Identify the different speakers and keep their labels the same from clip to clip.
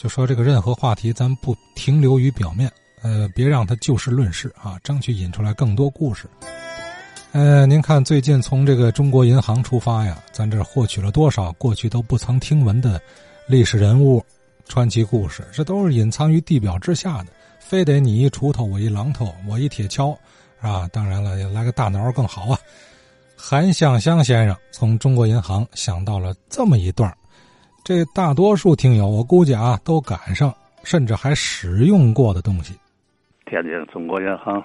Speaker 1: 就说这个任何话题，咱不停留于表面，呃，别让他就事论事啊，争取引出来更多故事。呃，您看最近从这个中国银行出发呀，咱这获取了多少过去都不曾听闻的历史人物、传奇故事？这都是隐藏于地表之下的，非得你一锄头，我一榔头，我一铁锹，是吧？当然了，来个大脑更好啊。韩向香先生从中国银行想到了这么一段这大多数听友我估计啊都赶上，甚至还使用过的东西。
Speaker 2: 天津中国银行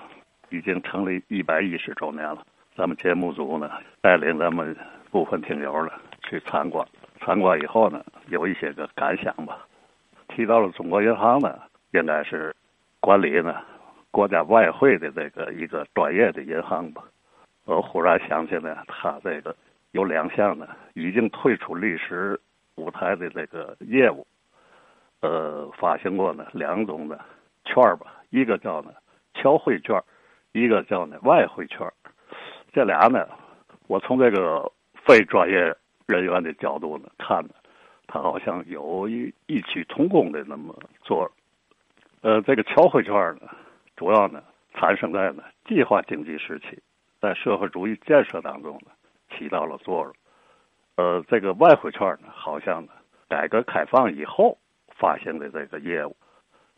Speaker 2: 已经成立一百一十周年了，咱们节目组呢带领咱们部分听友呢去参观，参观以后呢有一些个感想吧。提到了中国银行呢，应该是管理呢国家外汇的这个一个专业的银行吧。我忽然想起来，他这个有两项呢，已经退出历史舞台的这个业务，呃，发行过呢两种的券吧，一个叫呢侨汇券，一个叫呢外汇券。这俩呢，我从这个非专业人员的角度呢看呢，它好像有一异曲同工的那么做。呃，这个侨汇券呢，主要呢产生在呢计划经济时期。在社会主义建设当中呢，起到了作用。呃，这个外汇券呢，好像呢，改革开放以后发行的这个业务，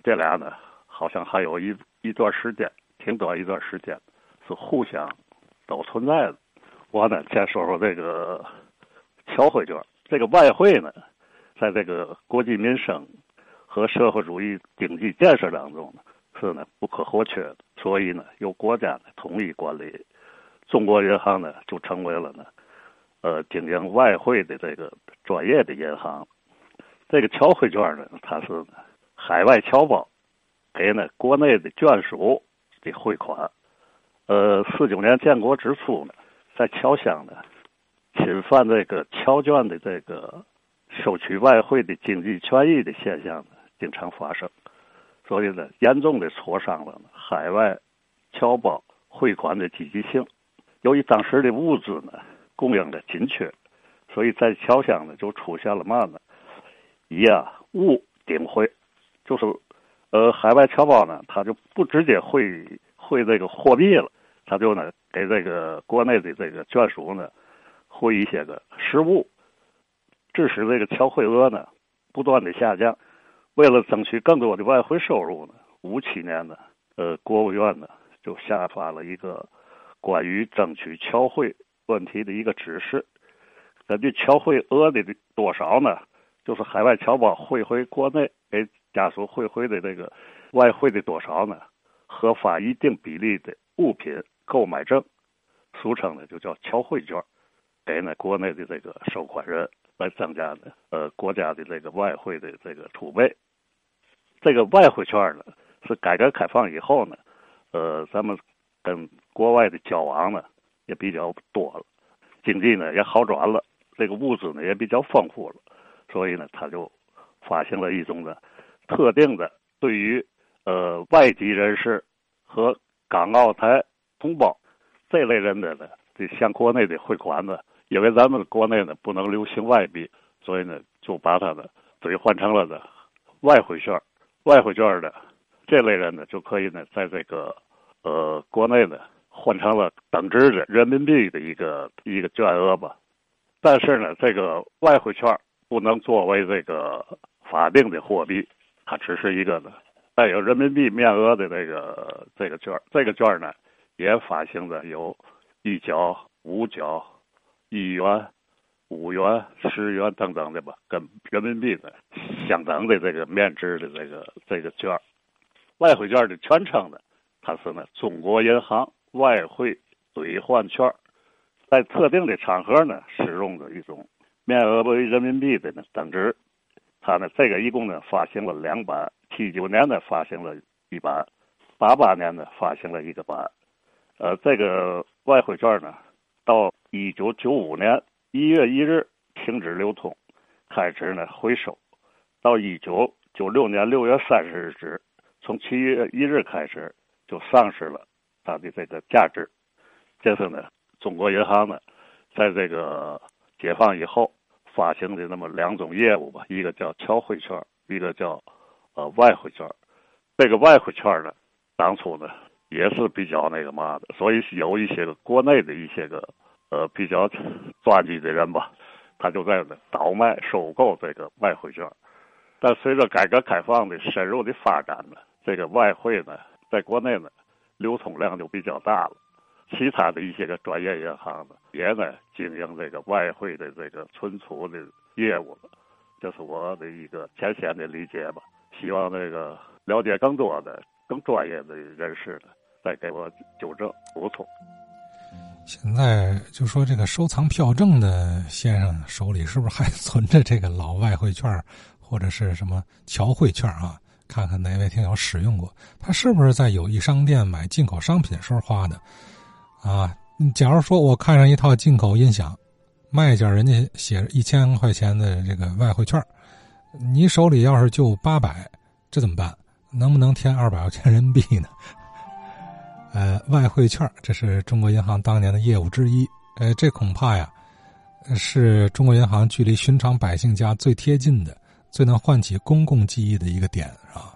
Speaker 2: 这俩呢，好像还有一一段时间，挺短一段时间，是互相都存在的。我呢，先说说这个侨汇券。这个外汇呢，在这个国计民生和社会主义经济建设当中呢，是呢不可或缺的。所以呢，由国家呢统一管理。中国银行呢，就成为了呢，呃，经营外汇的这个专业的银行。这个侨汇券呢，它是海外侨胞给呢国内的眷属的汇款。呃，四九年建国之初呢，在侨乡呢，侵犯这个侨眷的这个收取外汇的经济权益的现象呢，经常发生，所以呢，严重的挫伤了海外侨胞汇款的积极性。由于当时的物资呢供应的紧缺，所以在侨乡呢就出现了嘛呢？以啊物顶汇，就是呃海外侨胞呢他就不直接汇汇这个货币了，他就呢给这个国内的这个眷属呢汇一些个实物，致使这个侨汇额呢不断的下降。为了争取更多的外汇收入呢，五七年呢呃国务院呢就下发了一个。关于争取侨汇问题的一个指示，根据侨汇额的多少呢？就是海外侨胞汇回国内给家属汇回的这个外汇的多少呢？核发一定比例的物品购买证，俗称呢就叫侨汇券，给呢国内的这个收款人来增加呢呃国家的这个外汇的这个储备。这个外汇券呢是改革开放以后呢，呃咱们。跟国外的交往呢也比较多了，经济呢也好转了，这个物资呢也比较丰富了，所以呢他就发行了一种呢特定的对于呃外籍人士和港澳台同胞这类人的呢，这向国内的汇款呢，因为咱们国内呢不能流行外币，所以呢就把它呢兑换成了呢外汇券，外汇券的这类人呢就可以呢在这个。呃，国内呢换成了等值的人民币的一个一个券额吧，但是呢，这个外汇券不能作为这个法定的货币，它只是一个呢带有人民币面额的这个这个券。这个券呢也发行的有一角、五角、一元、五元、十元等等的吧，跟人民币的相等的这个面值的这个这个券。外汇券的全称呢？它是呢，中国银行外汇兑换券，在特定的场合呢使用的一种面额为人民币的呢等值。它呢，这个一共呢发行了两版，七九年呢发行了一版，八八年呢发行了一个版。呃，这个外汇券呢，到一九九五年一月一日停止流通，开始呢回收，到一九九六年六月三十日止，从七月一日开始。就丧失了它的这个价值。这是呢，中国银行呢，在这个解放以后发行的那么两种业务吧，一个叫侨汇券，一个叫呃外汇券。这个外汇券呢，当初呢也是比较那个嘛的，所以有一些个国内的一些个呃比较 专机的人吧，他就在那倒卖收购这个外汇券。但随着改革开放的深入的发展呢，这个外汇呢，在国内呢流通量就比较大了。其他的一些个专业银行呢，也呢经营这个外汇的这个存储的业务，这是我的一个浅显的理解吧。希望这个了解更多的、更专业的人士呢，再给我纠正补充。
Speaker 1: 现在就说这个收藏票证的先生手里是不是还存着这个老外汇券，或者是什么侨汇券啊？看看哪位听友使用过，他是不是在友谊商店买进口商品时候花的？啊，假如说我看上一套进口音响，卖家人家写着一千块钱的这个外汇券，你手里要是就八百，这怎么办？能不能添二百块钱人民币呢？呃，外汇券这是中国银行当年的业务之一，呃，这恐怕呀，是中国银行距离寻常百姓家最贴近的、最能唤起公共记忆的一个点，是吧？